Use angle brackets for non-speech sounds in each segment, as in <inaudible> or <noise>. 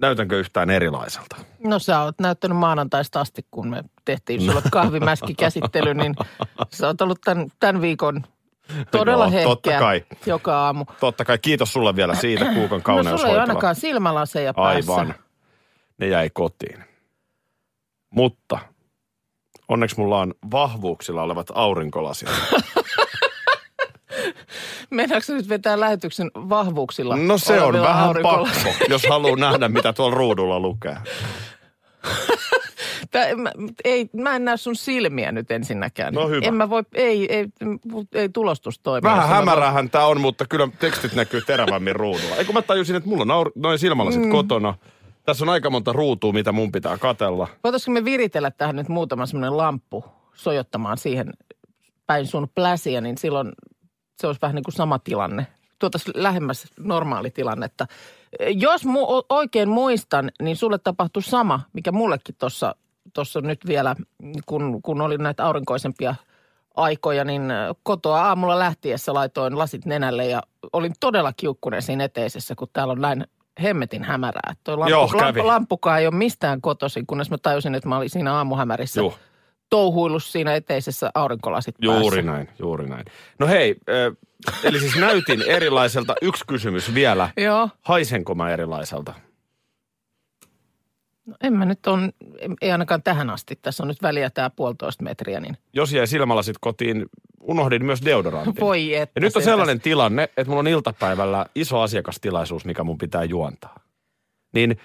näytänkö yhtään erilaiselta? No sä oot näyttänyt maanantaista asti, kun me tehtiin sulle <laughs> kahvimäskikäsittely, niin sä oot ollut tämän, tämän viikon todella Joo, hehkeä totta kai. joka aamu. Totta kai, kiitos sulle vielä siitä <clears throat> kuukan No sulla ei ainakaan silmälaseja päässä. Aivan. Ne jäi kotiin. Mutta onneksi mulla on vahvuuksilla olevat aurinkolasit. <laughs> <laughs> Mennäänkö nyt vetää lähetyksen vahvuuksilla? No se on vähän aurinkolla? pakko, jos haluaa nähdä, mitä tuolla ruudulla lukee. <laughs> Tää, mä, ei, mä en näe sun silmiä nyt ensinnäkään. No hyvä. En mä voi, ei, ei, ei tulostus toimi. Vähän hämärähän tämä on, mutta kyllä tekstit näkyy terävämmin ruudulla. Eikö mä tajusin, että mulla on noin silmälasit mm. kotona. Tässä on aika monta ruutua, mitä mun pitää katella. Voitaisiko me viritellä tähän nyt muutama semmoinen lamppu sojottamaan siihen päin sun pläsiä, niin silloin se olisi vähän niin kuin sama tilanne. Tuotaisiin lähemmäs normaalitilannetta. Jos mu- oikein muistan, niin sulle tapahtui sama, mikä mullekin tuossa tuossa nyt vielä, kun, kun oli näitä aurinkoisempia aikoja, niin äh, kotoa aamulla lähtiessä laitoin lasit nenälle ja olin todella kiukkunen siinä eteisessä, kun täällä on näin hemmetin hämärää. Toi lamppu, Joo, kävi. lamppu, lamppukaan ei ole mistään kotoisin, kunnes mä tajusin, että mä olin siinä aamuhämärissä Joo. Touhuillut siinä eteisessä aurinkolasit Juuri päässä. näin, juuri näin. No hei, äh, eli siis näytin erilaiselta. Yksi kysymys vielä. Joo. Haisenko mä erilaiselta? No en mä nyt on, ei ainakaan tähän asti. Tässä on nyt väliä tämä puolitoista metriä, niin Jos jäi silmälasit kotiin, unohdin myös deodorantin. voi että. Ja nyt on sellainen tilanne, että mulla on iltapäivällä iso asiakastilaisuus, mikä mun pitää juontaa. Niin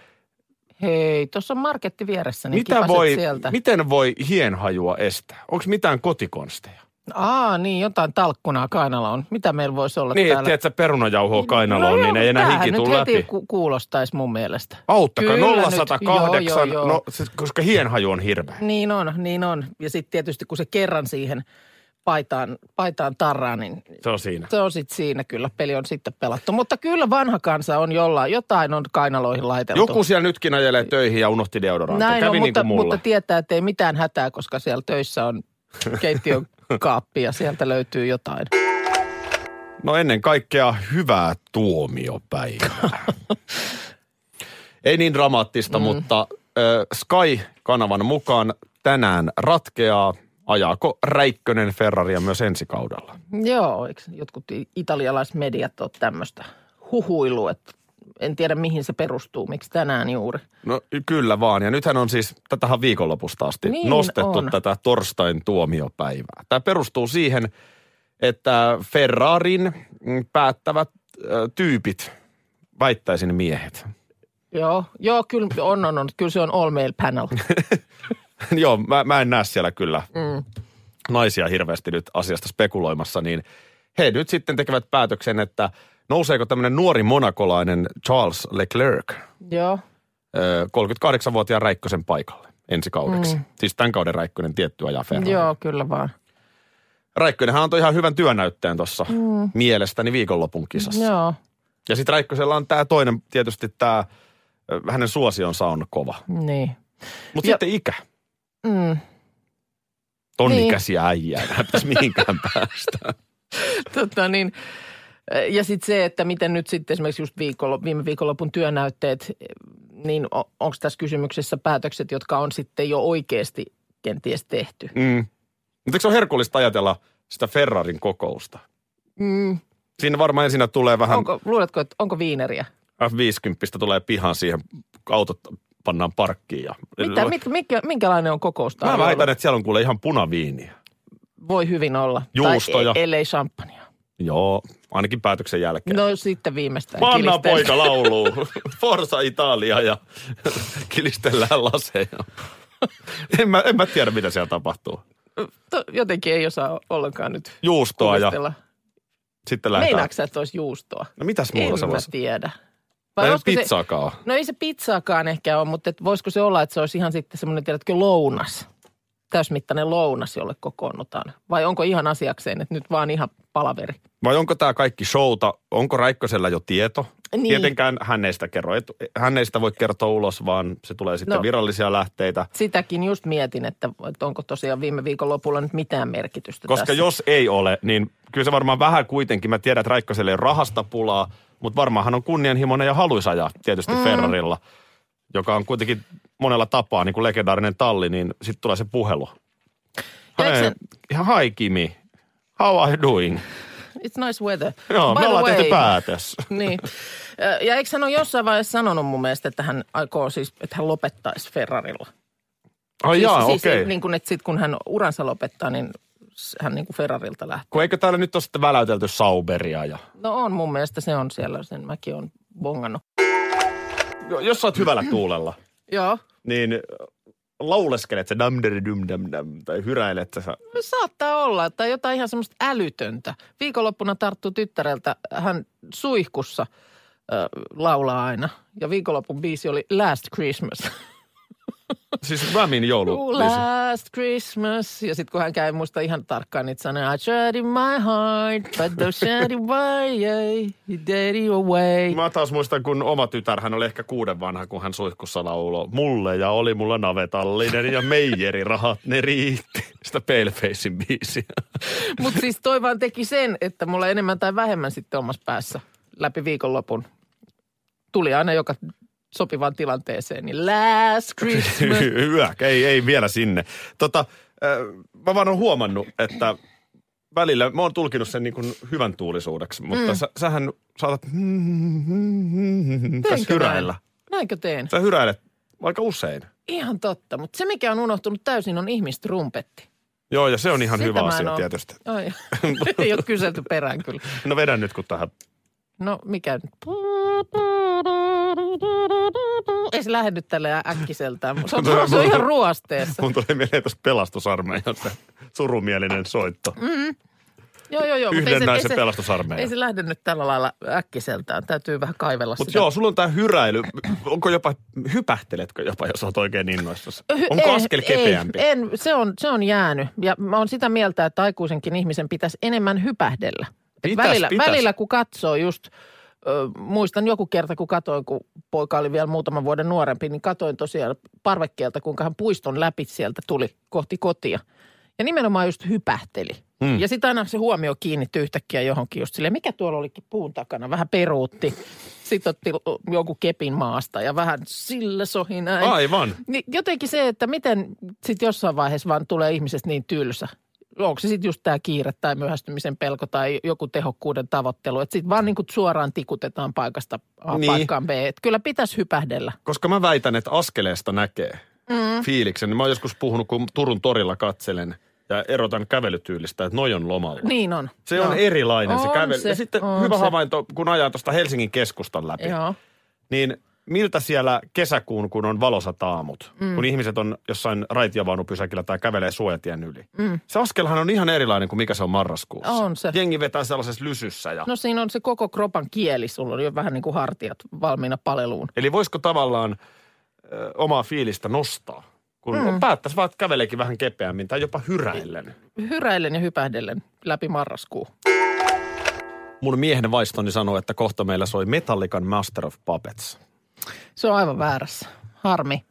Hei, tuossa on marketti vieressä, niin mitä voi, sieltä. miten voi hienhajua estää? Onko mitään kotikonsteja? Aa, niin, jotain talkkunaa kainalla on. Mitä meillä voisi olla Niin, että täällä? tiedät sä perunajauhoa kainaloon, No niin ei enää hiki nyt tule läpi. ku- kuulostaisi mun mielestä. Auttakaa Kyllä nyt. 0108, Joo, joo, joo. no se- koska hienhaju on hirveä. Niin on, niin on. Ja sitten tietysti kun se kerran siihen paitaan, paitaan tarraa, niin Se on siinä. se on sitten siinä kyllä. Peli on sitten pelattu. Mutta kyllä vanha kansa on jollain, jotain on kainaloihin laiteltu. Joku siellä nytkin ajelee töihin ja unohti deodorantin. Näin Kävi on, niin mutta, kuin mulla. mutta tietää, että ei mitään hätää, koska siellä töissä on keittiön kaappi ja sieltä löytyy jotain. No ennen kaikkea hyvää tuomiopäivää. <laughs> Ei niin dramaattista, mm. mutta äh, Sky-kanavan mukaan tänään ratkeaa, ajaako Räikkönen Ferraria myös ensi kaudella. Joo, eikö jotkut italialaismediat ole tämmöistä huhuilua, että en tiedä mihin se perustuu, miksi tänään juuri. No kyllä vaan. Ja nythän on siis, tätähän viikonlopusta asti Niin nostettu on. tätä torstain tuomiopäivää. Tämä perustuu siihen, että Ferrarin päättävät äh, tyypit, väittäisin miehet. Joo, joo, kyllä on, on, on. Kyllä se on all male panel. <laughs> <laughs> Joo, mä, mä en näe siellä kyllä mm. naisia hirveästi nyt asiasta spekuloimassa, niin he nyt sitten tekevät päätöksen, että nouseeko tämmöinen nuori monakolainen Charles Leclerc joo, ö, 38-vuotiaan Räikkösen paikalle ensi kaudeksi. Mm. Siis tämän kauden Räikkönen tietty ajaa Ferrari. joo, kyllä vaan. Räikkönenhän antoi ihan hyvän työnäytteen tuossa mm. mielestäni viikonlopun kisassa. Joo, Ja sitten Räikkösellä on tämä toinen, tietysti tämä, hänen suosionsa on kova. niin. Mutta sitten ikä. Mm. Ton Niin. äijää, ei pitäisi mihinkään päästä. <laughs> Tota niin, ja sitten se, että miten nyt sitten esimerkiksi just viikolla, viime viikonlopun työnäytteet, niin onko tässä kysymyksessä päätökset, jotka on sitten jo oikeasti kenties tehty? Mm. Mutta eikö se ole herkullista ajatella sitä Ferrarin kokousta? Mm. Siinä varmaan ensin tulee vähän Onko, luuletko, että onko viineriä? F50 tulee pihan siihen, autot pannaan parkkiin. Ja... Mitä, mit, mikä, minkälainen on kokousta? Mä väitän, että siellä on kuule ihan punaviiniä. Voi hyvin olla. Juustoja. Tai e- ellei champagnea. Joo, ainakin päätöksen jälkeen. No sitten viimeistään. Panna poika lauluu. <laughs> Forza Italia ja kilistellään laseja. en, mä, en mä tiedä, mitä siellä tapahtuu. To- Jotenkin ei osaa ollenkaan nyt Juustoa ja kuvitella. sitten lähdetään. Meinaatko sä, että olisi juustoa? No mitäs En muuta se mä voisi? Tiedä. Tai olisiko se- pizzaakaan. No ei se pizzaakaan ehkä ole, mutta et voisiko se olla, että se olisi ihan sitten semmoinen, tiedätkö, lounas. täysmittainen lounas, jolle kokoonnutaan? Vai onko ihan asiakseen, että nyt vaan ihan palaveri? Vai onko tämä kaikki showta? Onko Raikkosella jo tieto? Niin. Tietenkään hän ei sitä kerro. Hän ei sitä voi kertoa ulos, vaan se tulee sitten No. virallisia lähteitä. Sitäkin just mietin, että, että onko tosiaan viime viikon lopulla nyt mitään merkitystä Koska tässä. jos ei ole, niin kyllä se varmaan vähän kuitenkin, mä tiedän, että Raikkoselle ei rahasta pulaa, mutta varmaan hän on kunnianhimoinen ja haluaisi ajaa tietysti mm. Ferrarilla, joka on kuitenkin monella tapaa niin kuin legendaarinen talli, niin sitten tulee se puhelu. Ja se- ihan hi Kimi, how are you doing? It's nice weather. Joo, By me ollaan tehty päätös. <laughs> Niin. Ja eikö hän ole jossain vaiheessa sanonut mun mielestä, että hän aikoo siis, että hän lopettaisi Ferrarilla? Ai siis, jaa, siis okei. niin kuin, että sitten kun hän uransa lopettaa, niin hän niin kuin Ferrarilta lähtee. Kun eikö täällä nyt ole sitten väläytelty Sauberia ja... No on mun mielestä se on siellä, sen mäkin on bongannut. Jo- Jos sä oot hyvällä tuulella, <clears throat> Joo. niin lauleskelet se dam dum dam dam tai hyräilet sä. Saattaa olla, tai jotain ihan semmoista älytöntä. Viikonloppuna tarttuu tyttäreltä, hän suihkussa ö, laulaa aina. Ja viikonlopun biisi oli Last Christmas. <laughs> <laughs> Siis Ramin joulu. Last Christmas. Ja sitten kun hän käy muista ihan tarkkaan niitä sanoja. I tried in my heart, but it away, yeah, you did it away. Mä taas muistan, kun oma tytär, hän oli ehkä kuuden vanha, kun hän suihkussa lauloi. Mulle ja oli mulla navetallinen ja meijerirahat, ne riitti. Sitä Palefacein biisiä. Mutta siis toi vaan teki sen, että mulla enemmän tai vähemmän sitten omassa päässä läpi viikonlopun tuli aina joka sopivaan tilanteeseen, niin last Christmas. <laughs> Hyvä, ei, ei vielä sinne. Tota, mä vaan oon huomannut, että välillä, mä oon tulkinut sen niin kuin hyvän tuulisuudeksi, mutta mm. sä, sähän saatat tässä Teenkö hyräillä. näin? Näinkö teen? Sä hyräilet aika usein. Ihan totta, mutta se mikä on unohtunut täysin on ihmistrumpetti. Joo, ja se on ihan Sitä hyvä asia oo- tietysti. Ai, <laughs> <laughs> ei ole kyselty perään kyllä. No vedän nyt, kun tähän No mikä nyt? Ei se lähde nyt tällä äkkiseltään. Se on, se on ihan ruosteessa. Mun tuli mieleen tuosta pelastusarmeijan se surumielinen soitto. Mm. Joo, joo, joo. Yhden ei se- naisen ei se- pelastusarmeija. Ei se lähde nyt tällä lailla äkkiseltään. Täytyy vähän kaivella Mutta sitä. joo, sulla on tää hyräily. Onko jopa, hypähteletkö jopa, jos oot oikein innoissasi? Onko en- askel kepeämpi? Ei, en, se on, se on jäänyt. Ja mä oon sitä mieltä, että aikuisenkin ihmisen pitäisi enemmän hypähdellä. Et Pitäis, välillä, pitäis. välillä kun katsoo just, ö, muistan joku kerta kun katoin, kun poika oli vielä muutaman vuoden nuorempi, niin katoin tosiaan parvekkeelta, kuinka hän puiston läpi sieltä tuli kohti kotia. Ja nimenomaan just hypähteli. Mm. Ja sitten aina se huomio kiinnittyi yhtäkkiä johonkin just silleen, mikä tuolla olikin puun takana, vähän peruutti. Sitten otti jonkun kepin maasta ja vähän sillä sohi näin. Aivan. Niin jotenkin se, että miten sitten jossain vaiheessa vaan tulee ihmisestä niin tylsä. Onko se sitten just tämä kiire tai myöhästymisen pelko tai joku tehokkuuden tavoittelu. Että sitten vaan niin kuin suoraan tikutetaan paikasta A Niin. niin. paikkaan B. Et kyllä pitäisi hypähdellä. Koska mä väitän, että askeleesta näkee mm. fiiliksen. Mä oon joskus puhunut, kun Turun torilla katselen ja erotan kävelytyylistä, että noi on lomalla. Niin on. Se on Joo. erilainen se On kävely. se, ja sitten on hyvä se. havainto, kun ajaa tuosta Helsingin keskustan läpi. Joo. Niin miltä siellä kesäkuun, kun on valosat aamut, mm. kun ihmiset on jossain raitiovaunupysäkillä tai kävelee suojatien yli. Mm. Se askelhan on ihan erilainen kuin mikä se on marraskuussa. On se. Jengi vetää sellaisessa lysyssä. Ja... No siinä on se koko kropan kieli. Sulla on jo vähän niin kuin hartiat valmiina paleluun. Eli voisiko tavallaan ö, omaa fiilistä nostaa? Kun mm. päättäisi vaan, että käveleekin vähän kepeämmin tai jopa hyräillen. Hyräillen ja hypähdellen läpi marraskuu. Mun miehen vaistoni sanoi, että kohta meillä soi Metallican Master of Puppets. Se on aivan väärässä. Harmi.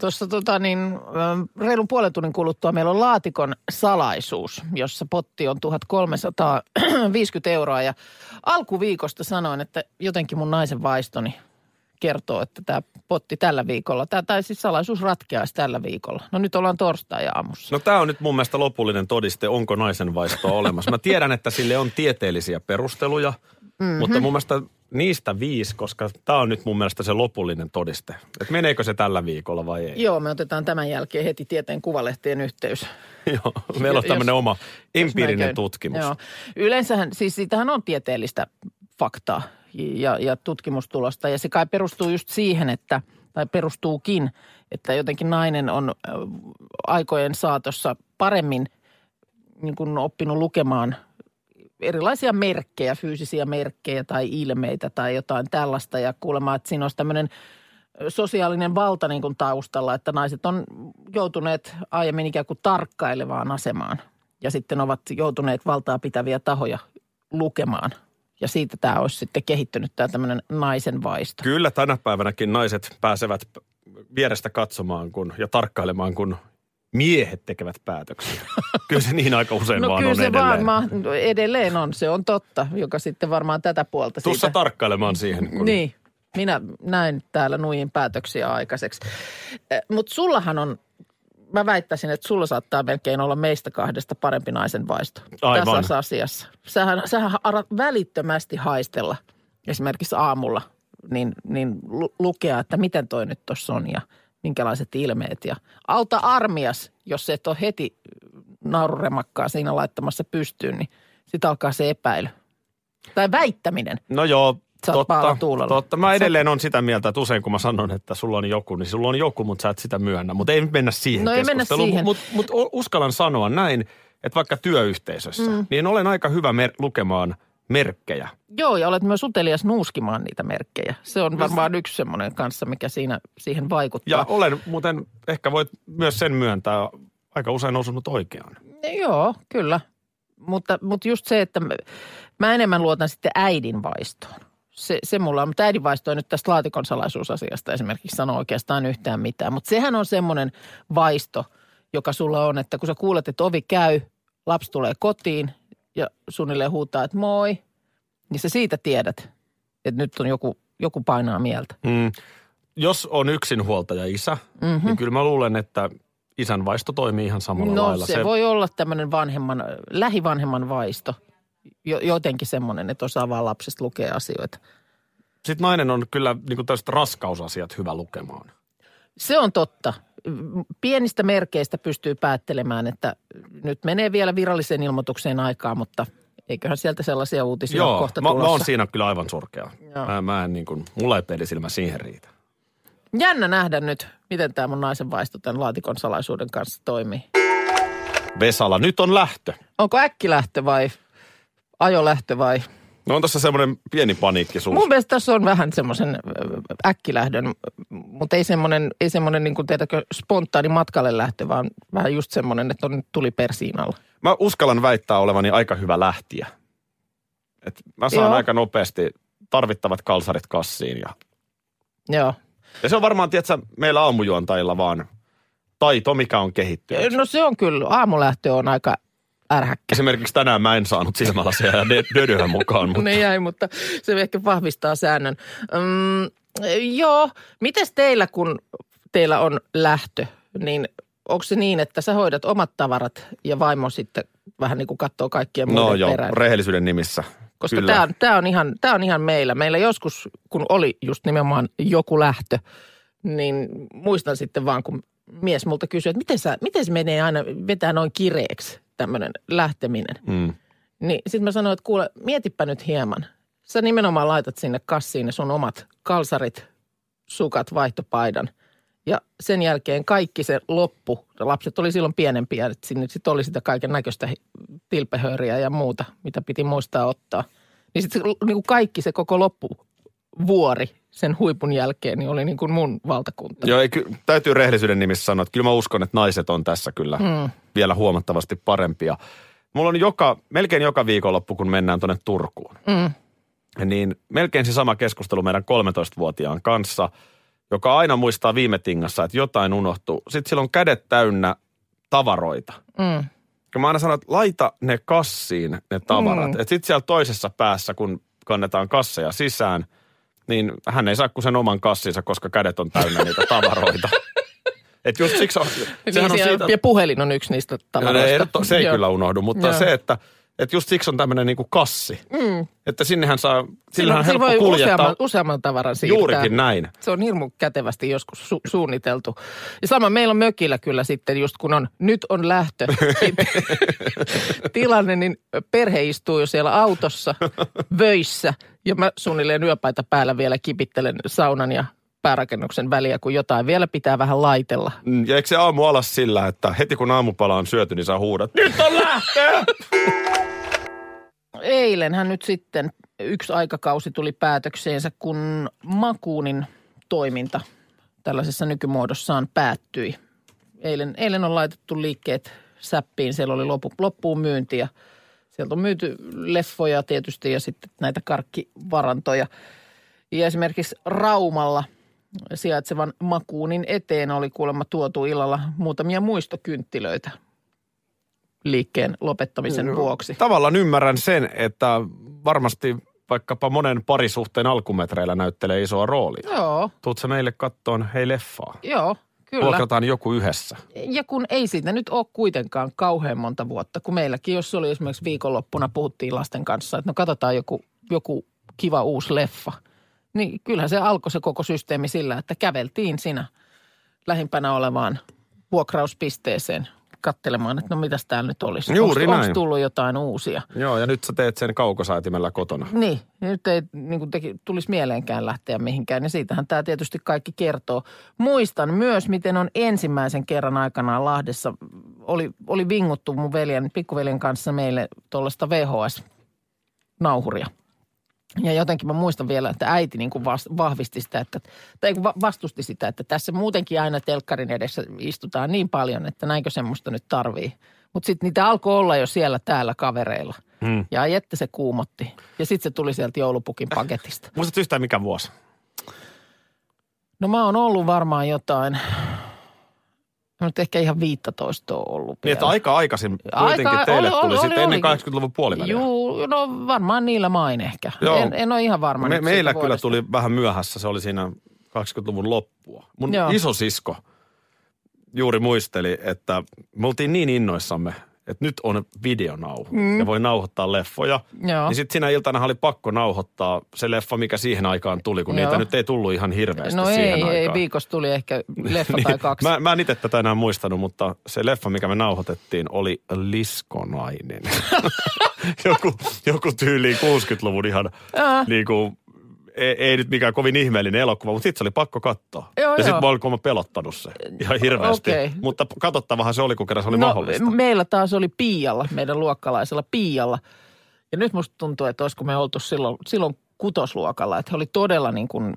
Tuossa tota niin, reilun puolen tunnin kuluttua meillä on laatikon salaisuus, jossa potti on 1350 euroa. Ja alkuviikosta sanoin, että jotenkin mun naisen vaistoni kertoo, että tämä potti tällä viikolla, tämä tai siis salaisuus ratkeaisi tällä viikolla. No nyt ollaan torstai-aamussa. No tämä on nyt mun mielestä lopullinen todiste, onko naisen vaistoa olemassa. Mä tiedän, että sille on tieteellisiä perusteluja, mm-hmm. <laughs> mutta mun mielestä niistä viisi, koska tämä on nyt mun mielestä se lopullinen todiste. Että meneekö se tällä viikolla vai ei? Joo, me otetaan tämän jälkeen heti tieteen kuvalehteen yhteys. <laughs> Joo, meillä on Jos- tämmöinen oma empiirinen tutkimus. Joo. Yleensähän, siis siitähän on tieteellistä faktaa ja, ja tutkimustulosta. Ja se kai perustuu just siihen, että, tai perustuukin, että jotenkin nainen on äh, aikojen saatossa paremmin niin kuin oppinut lukemaan erilaisia merkkejä, fyysisiä merkkejä tai ilmeitä tai jotain tällaista. Ja kuulemma, että siinä olisi tämmöinen sosiaalinen valta niin kuin taustalla, että naiset on joutuneet aiemmin ikään kuin tarkkailevaan asemaan ja sitten ovat joutuneet valtaa pitäviä tahoja lukemaan. Ja siitä tämä olisi sitten kehittynyt tämä tämmöinen naisen vaisto. Kyllä tänä päivänäkin naiset pääsevät vierestä katsomaan kun, ja tarkkailemaan, kun miehet tekevät päätöksiä. <laughs> Kyllä se niin aika usein No vaan kyllä on se edelleen. vaan ma- no edelleen on, se on totta, joka sitten varmaan tätä puolta Tuossa siitä. tarkkailemaan siihen. Kun... Niin, minä näin täällä nuijin päätöksiä aikaiseksi. Mutta sullahan on, mä väittäisin, että sulla saattaa melkein olla meistä kahdesta parempi naisen vaisto Aivan. tässä asiassa. Sähän, sähän alat välittömästi haistella esimerkiksi aamulla, niin, niin lu- lukea, että miten toi nyt tuossa on ja minkälaiset ilmeet. Ja auta armias, jos et ole heti naururemakkaa siinä laittamassa pystyyn, niin sitten alkaa se epäily. Tai väittäminen. No joo, Sä totta, totta. Mä edelleen on sitä mieltä, että usein kun mä sanon, että sulla on joku, niin sulla on joku, mutta sä et sitä myönnä. Mutta ei mennä siihen No ei mennä keskusteluun. siihen. Mutta mut uskallan sanoa näin, että vaikka työyhteisössä, mm. niin olen aika hyvä mer- lukemaan merkkejä. Joo, ja olet myös utelias nuuskimaan niitä merkkejä. Se on varmaan yksi semmoinen kanssa, mikä siinä, siihen vaikuttaa. Ja olen muuten, ehkä voit myös sen myöntää, aika usein osunut oikeaan. Joo, kyllä. Mutta, mutta just se, että mä, mä enemmän luotan sitten äidin vaistoon. Se, se mulla on, mutta äidin vaisto ei nyt tästä laatikon salaisuusasiasta esimerkiksi sano oikeastaan yhtään mitään. Mutta sehän on semmoinen vaisto, joka sulla on, että kun sä kuulet, että ovi käy, lapsi tulee kotiin ja suunnilleen huutaa, että moi, niin sä siitä tiedät, että nyt on joku, joku painaa mieltä. Mm. Jos on yksinhuoltaja isä, mm-hmm. niin kyllä mä luulen, että isän vaisto toimii ihan samalla No lailla. se, se voi olla tämmöinen vanhemman, lähivanhemman vaisto. Jo, jotenkin semmoinen, että osaa vaan lapsesta lukea asioita. Sitten nainen on kyllä niin kuin tällaiset raskausasiat hyvä lukemaan. Se on totta. Pienistä merkeistä pystyy päättelemään, että nyt menee vielä viralliseen ilmoitukseen aikaa, mutta eiköhän sieltä sellaisia uutisia Joo, kohta mä, mä tulossa. oon siinä kyllä aivan surkea. Joo. Mä, mä en niin kuin, mulla ei pelisilmä siihen riitä. Jännä nähdä nyt, miten tämä mun naisen vaisto tämän laatikon salaisuuden kanssa toimii. Vesala, nyt on lähtö. Onko äkkilähtö vai ajolähtö vai? No on tässä semmoinen pieni paniikki suussa. Mun mielestä tässä on vähän semmoisen äkkilähdön, mutta ei semmoinen, ei semmoinen niin kuin tiedätkö, spontaani matkalle lähtö, vaan vähän just semmoinen, että on nyt tuli persiinalla. Mä uskallan väittää olevani aika hyvä lähtiä. Et mä saan Joo. aika nopeasti tarvittavat kalsarit kassiin. Ja, Joo. ja se on varmaan, tiedätkö, meillä aamujuontajilla vaan taito, mikä on kehittynyt. No se on kyllä, aamulähtö on aika ärhäkkä. Esimerkiksi tänään mä en saanut silmälasia ja dödyhän mukaan, <laughs> mutta Ne jäi, mutta se ehkä vahvistaa säännön. Mm, joo, mites teillä, kun teillä on lähtö, niin onko se niin, että sä hoidat omat tavarat ja vaimo sitten vähän niin kuin katsoo kaikkien muiden no joo, perään? rehellisyyden nimissä. Koska tämä on, tää on, ihan, tää on ihan meillä. Meillä joskus, kun oli just nimenomaan joku lähtö, niin muistan sitten vaan, kun mies multa kysyi, että miten, sä, miten se menee aina vetää noin kireeksi tämmöinen lähteminen. Mm. Niin sitten mä sanoin, että kuule, mietipä nyt hieman. Sä nimenomaan laitat sinne kassiin ne sun omat kalsarit, sukat, vaihtopaidan. Ja sen jälkeen kaikki se loppu, lapset oli silloin pienempiä, että sinne sitten oli sitä kaiken näköistä tilpehööriä ja muuta, mitä piti muistaa ottaa. Niin sitten niin kaikki se koko loppuvuori sen huipun jälkeen, niin oli niin kuin mun valtakunta. Joo, ei, ky- täytyy rehellisyyden nimissä sanoa, että kyllä mä uskon, että naiset on tässä kyllä mm. vielä huomattavasti parempia. Mulla on joka, melkein joka viikonloppu, kun mennään tuonne Turkuun, Mm. niin melkein se sama keskustelu meidän 13-vuotiaan kanssa, joka aina muistaa viime tingassa, että jotain unohtuu. Sitten sillä on kädet täynnä tavaroita. Mm. Ja mä aina sanon, että laita ne kassiin, ne tavarat. Mm. Että sitten siellä toisessa päässä, kun kannetaan kasseja sisään, niin hän ei saa kuin sen oman kassinsa, koska kädet on täynnä niitä tavaroita. <laughs> Että just siksi on, Niin sehän on siitä, Ja puhelin on yksi niistä tavaroista. to- se ei Joo. kyllä unohdu, mutta Joo. se, että, että just siksi on tämmöinen niinku kassi. Mm. Että sinnehän saa, sillähän on helppo voi kuljettaa. useamman, useamman tavaran siirtää. Juurikin näin. Se on hirmu kätevästi joskus su- suunniteltu. Ja sama meillä on mökillä kyllä sitten, just kun on, nyt on lähtö <laughs> tilanne, niin perhe istuu jo siellä autossa, vöissä. Ja mä suunnilleen yöpaita päällä vielä kipittelen saunan ja päärakennuksen väliä, kun jotain vielä pitää vähän laitella. Mm, Ja eikö se aamu alas sillä, että heti kun aamupala on syöty, niin sä huudat, nyt on lähtö! <laughs> Eilenhän nyt sitten yksi aikakausi tuli päätökseensä, kun Makuunin toiminta tällaisessa nykymuodossaan päättyi. Eilen, eilen on laitettu liikkeet säppiin, siellä oli lopu, loppuun myynti ja sieltä on myyty leffoja tietysti ja sitten näitä karkkivarantoja. Ja esimerkiksi Raumalla sijaitsevan makuunin eteen oli kuulemma tuotu illalla muutamia muistokynttilöitä liikkeen lopettamisen vuoksi. Tavallaan ymmärrän sen, että varmasti vaikkapa monen parisuhteen alkumetreillä näyttelee isoa roolia. Joo, Tuut sä meille kattoon hei leffaa? joo, kyllä. Vuokrataan joku yhdessä. Ja kun ei siitä nyt ole kuitenkaan kauhean monta vuotta, kun meilläkin, jos oli esimerkiksi viikonloppuna, puhuttiin lasten kanssa, että no katsotaan joku, joku kiva uusi leffa. Niin kyllähän se alkoi se koko systeemi sillä, että käveltiin siinä lähimpänä olevaan vuokrauspisteeseen katselemaan, että no mitäs täällä nyt olisi. Juuri Onko näin. tullut jotain uusia? Joo, ja nyt sä teet sen kaukosäätimellä kotona. Niin, ja nyt ei niin kuin teki, tulisi mieleenkään lähteä mihinkään, ja siitähän tämä tietysti kaikki kertoo. Muistan myös, miten on ensimmäisen kerran aikanaan Lahdessa, oli, oli vinguttu mun veljen, pikkuveljen kanssa meille tuollaista VHS-nauhuria. Ja jotenkin mä muistan vielä, että äiti niin kuin vahvisti sitä, että, tai va- vastusti sitä, että tässä muutenkin aina telkkarin edessä istutaan niin paljon, että näinkö semmoista nyt tarvii. Mutta sitten niitä alkoi olla jo siellä täällä kavereilla. Hmm. Ja että se kuumotti. Ja sitten se tuli sieltä joulupukin paketista. Muistatko yhtään mikä vuosi? No mä oon ollut varmaan jotain, no nyt ehkä ihan 15 on ollut Niin, että vielä. aika aikaisin kuitenkin Aika- teille oli- tuli oli- sitten oli- ennen 80-luvun puoliväliä. Juu, no varmaan niillä main ehkä. Joo. En, en ole ihan varma. Me, meillä kyllä vuodesta. tuli vähän myöhässä, se oli siinä 20-luvun loppua. Mun Joo. isosisko juuri muisteli, että me oltiin niin innoissamme, että nyt on videonauhu mm. ja voi nauhoittaa leffoja. Joo. Niin sitten siinä iltana oli pakko nauhoittaa se leffa, mikä siihen aikaan tuli, kun Joo. niitä nyt ei tullut ihan hirveästi No siihen ei, aikaan. ei, viikossa tuli ehkä <laughs> leffa tai Niin, kaksi. Mä, mä en itse tätä enää muistanut, mutta se leffa, mikä me nauhoitettiin, oli Liskonainen. <laughs> <laughs> joku, joku tyyliin 60-luvun ihan niin kuin, ei, ei nyt mikään kovin ihmeellinen elokuva, mutta sitten se oli pakko katsoa. Joo, ja sitten mä olin pelottanut se ihan hirveästi. Okei. Mutta katsottavahan se oli, kun kerran se oli no, mahdollista. meillä taas oli Piialla, meidän luokkalaisella Piialla. Ja nyt musta tuntuu, että olisiko me oltu silloin, silloin kutosluokalla, että he oli todella niin kuin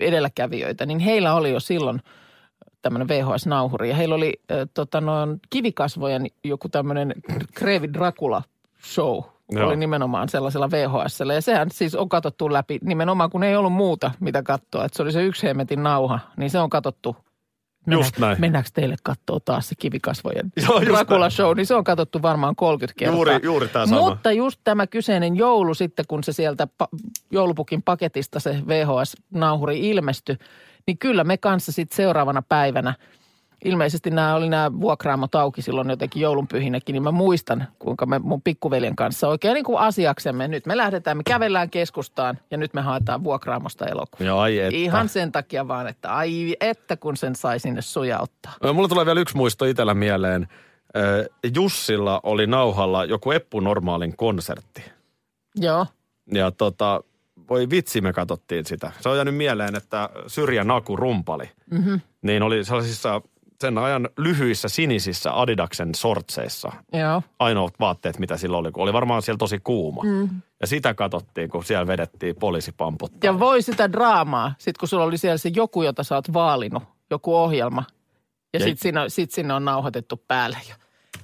edelläkävijöitä, niin heillä oli jo silloin tämmöinen VHS-nauhuri. Ja heillä oli äh, tota, noin kivikasvojen joku tämmöinen Krevi Dracula show. Joo. Oli nimenomaan sellaisella VHSllä. Ja sehän siis on katsottu läpi nimenomaan, kun ei ollut muuta, mitä katsoa. Että se oli se yksi hemmetin nauha, niin se on katsottu Just näin. Mennäänkö teille katsoa taas se kivikasvojen <laughs> Dracula show, niin se on katsottu varmaan 30 kertaa. Juuri, juuri tämä sama. Mutta just tämä kyseinen joulu sitten, kun se sieltä pa- joulupukin paketista se VHS-nauhuri ilmestyi, niin kyllä me kanssa sitten seuraavana päivänä, ilmeisesti nämä oli nämä vuokraamot auki silloin jotenkin joulunpyhinäkin, niin mä muistan, kuinka me mun pikkuveljen kanssa oikein niin kuin asiaksemme, nyt me lähdetään, me kävellään keskustaan ja nyt me haetaan vuokraamosta elokuvaa. Joo, ai että. Ihan sen takia vaan, että ai että kun sen sai sinne sujauttaa. Mulla tulee vielä yksi muisto itsellä mieleen. Jussilla oli nauhalla joku Eppu Normaalin konsertti. Joo. Ja tota, voi vitsi me katsottiin sitä. Se on jäänyt mieleen, että Syrjä Naku rumpali. Mm-hmm. Niin oli sellaisissa sen ajan lyhyissä sinisissä Adidaksen sortseissa. Joo. Ainoat vaatteet, mitä sillä oli, kun oli varmaan siellä tosi kuuma. Mm. Ja sitä katsottiin, kun siellä vedettiin poliisipamput. Ja voi sitä draamaa, sit kun sulla oli siellä se joku, jota sä oot vaalinut, joku ohjelma. Ja, Ja- sit, siinä, sit sinne on nauhoitettu päälle. Ja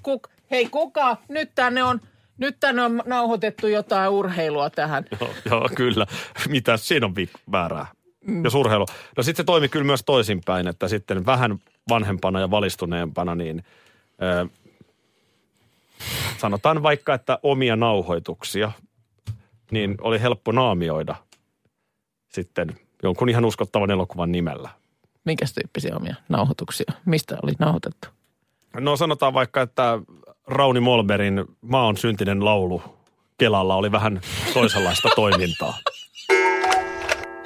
Kuk, hei kuka, nyt tänne on, nyt tänne on nauhoitettu jotain urheilua tähän. <laughs> Joo, joo, kyllä. Mitä siinä on väärää? Mm. Jos urheilu. No sitten se toimi kyllä myös toisinpäin, että sitten vähän vanhempana ja valistuneempana, niin ö, sanotaan vaikka, että omia nauhoituksia, niin oli helppo naamioida sitten jonkun ihan uskottavan elokuvan nimellä. Minkäs tyyppisiä omia nauhoituksia? Mistä oli nauhoitettu? No sanotaan vaikka, että Rauni Molberin Maa on syntinen laulu Kelalla oli vähän toisenlaista toimintaa.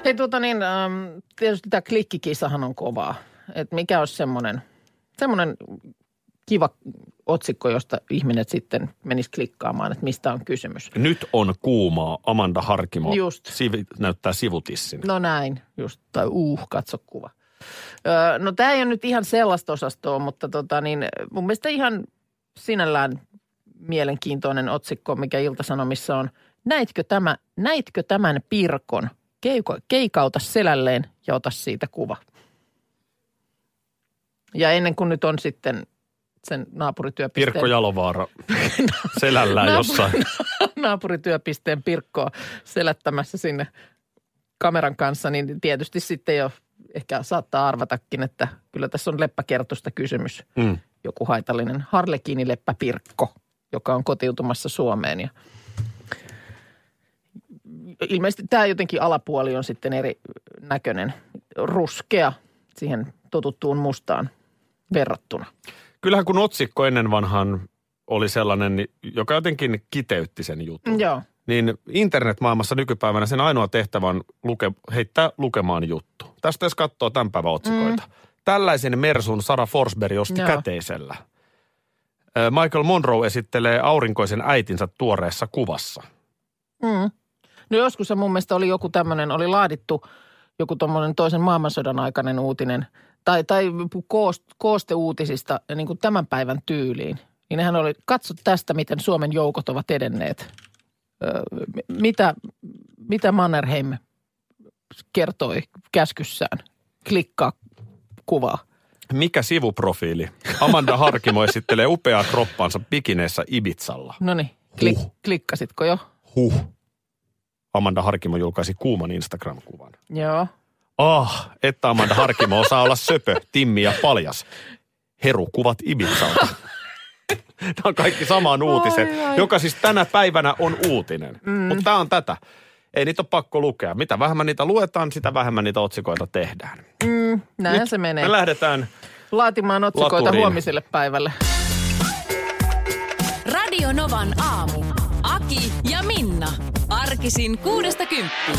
Hei tuota niin, ähm, tietysti tämä klikkikisahan on kovaa. Et mikä olisi semmoinen, semmoinen kiva otsikko, josta ihminen sitten menisi klikkaamaan, että mistä on kysymys. Nyt on kuumaa. Amanda Harkimo Just. Sivi, näyttää sivutissin. No näin, just, tai uh, katso kuva. Öö, no tämä ei ole nyt ihan sellaista osastoa, mutta tota niin, mun mielestä ihan sinällään mielenkiintoinen otsikko, mikä Ilta-Sanomissa on. Näitkö, tämä, näitkö tämän pirkon? Keiku, keikauta selälleen ja ota siitä kuva. Ja ennen kuin nyt on sitten sen naapurityöpisteen... Pirkko Jalovaara selällään <laughs> Naapuri- jossain. <laughs> naapurityöpisteen Pirkkoa selättämässä sinne kameran kanssa, niin tietysti sitten jo ehkä saattaa arvatakin, että kyllä tässä on leppäkertosta kysymys. Mm. Joku haitallinen harlekiinileppä Pirkko, joka on kotiutumassa Suomeen. Ja ilmeisesti tämä jotenkin alapuoli on sitten eri näköinen, ruskea siihen totuttuun mustaan verrattuna. Kyllähän kun otsikko ennen vanhan oli sellainen, niin- joka jotenkin kiteytti sen jutun. Joo. Niin internetmaailmassa nykypäivänä sen ainoa tehtävä on luke, heittää lukemaan juttu. Tästä jos katsoo tämän päivän otsikoita. Mm. Tällaisen Mersun Sara Forsberg osti Joo. käteisellä. Michael Monroe esittelee aurinkoisen äitinsä tuoreessa kuvassa. Mm. No joskus se mun mielestä oli joku tämmöinen, oli laadittu joku tuommoinen toisen maailmansodan aikainen uutinen tai, tai koost, kooste uutisista niin kuin tämän päivän tyyliin. Niin nehän oli, katso tästä, miten Suomen joukot ovat edenneet. Öö, mitä, mitä Mannerheim kertoi käskyssään. Klikkaa kuvaa. Mikä sivuprofiili? Amanda Harkimo esittelee upeaa kroppaansa bikineissä Ibizalla. No niin, klik, Huh. klikkasitko jo? Huh. Amanda Harkimo julkaisi kuuman Instagram-kuvan. Joo. Ah, että Amanda Harkimo osaa olla söpö, timmi ja paljas. Herukuvat Ibizalta. Nämä on kaikki samaan uutisen, Ai, ai. joka siis tänä päivänä on uutinen. Mm. Mutta tämä on tätä. Ei niitä ole pakko lukea. Mitä vähemmän niitä luetaan, sitä vähemmän niitä otsikoita tehdään. Mm, näinhän se menee. Me lähdetään Laatimaan otsikoita Laturiin. huomiselle päivälle. Radio Novan aamu. Aki ja Minna. Arkisin kuudesta kymppiin.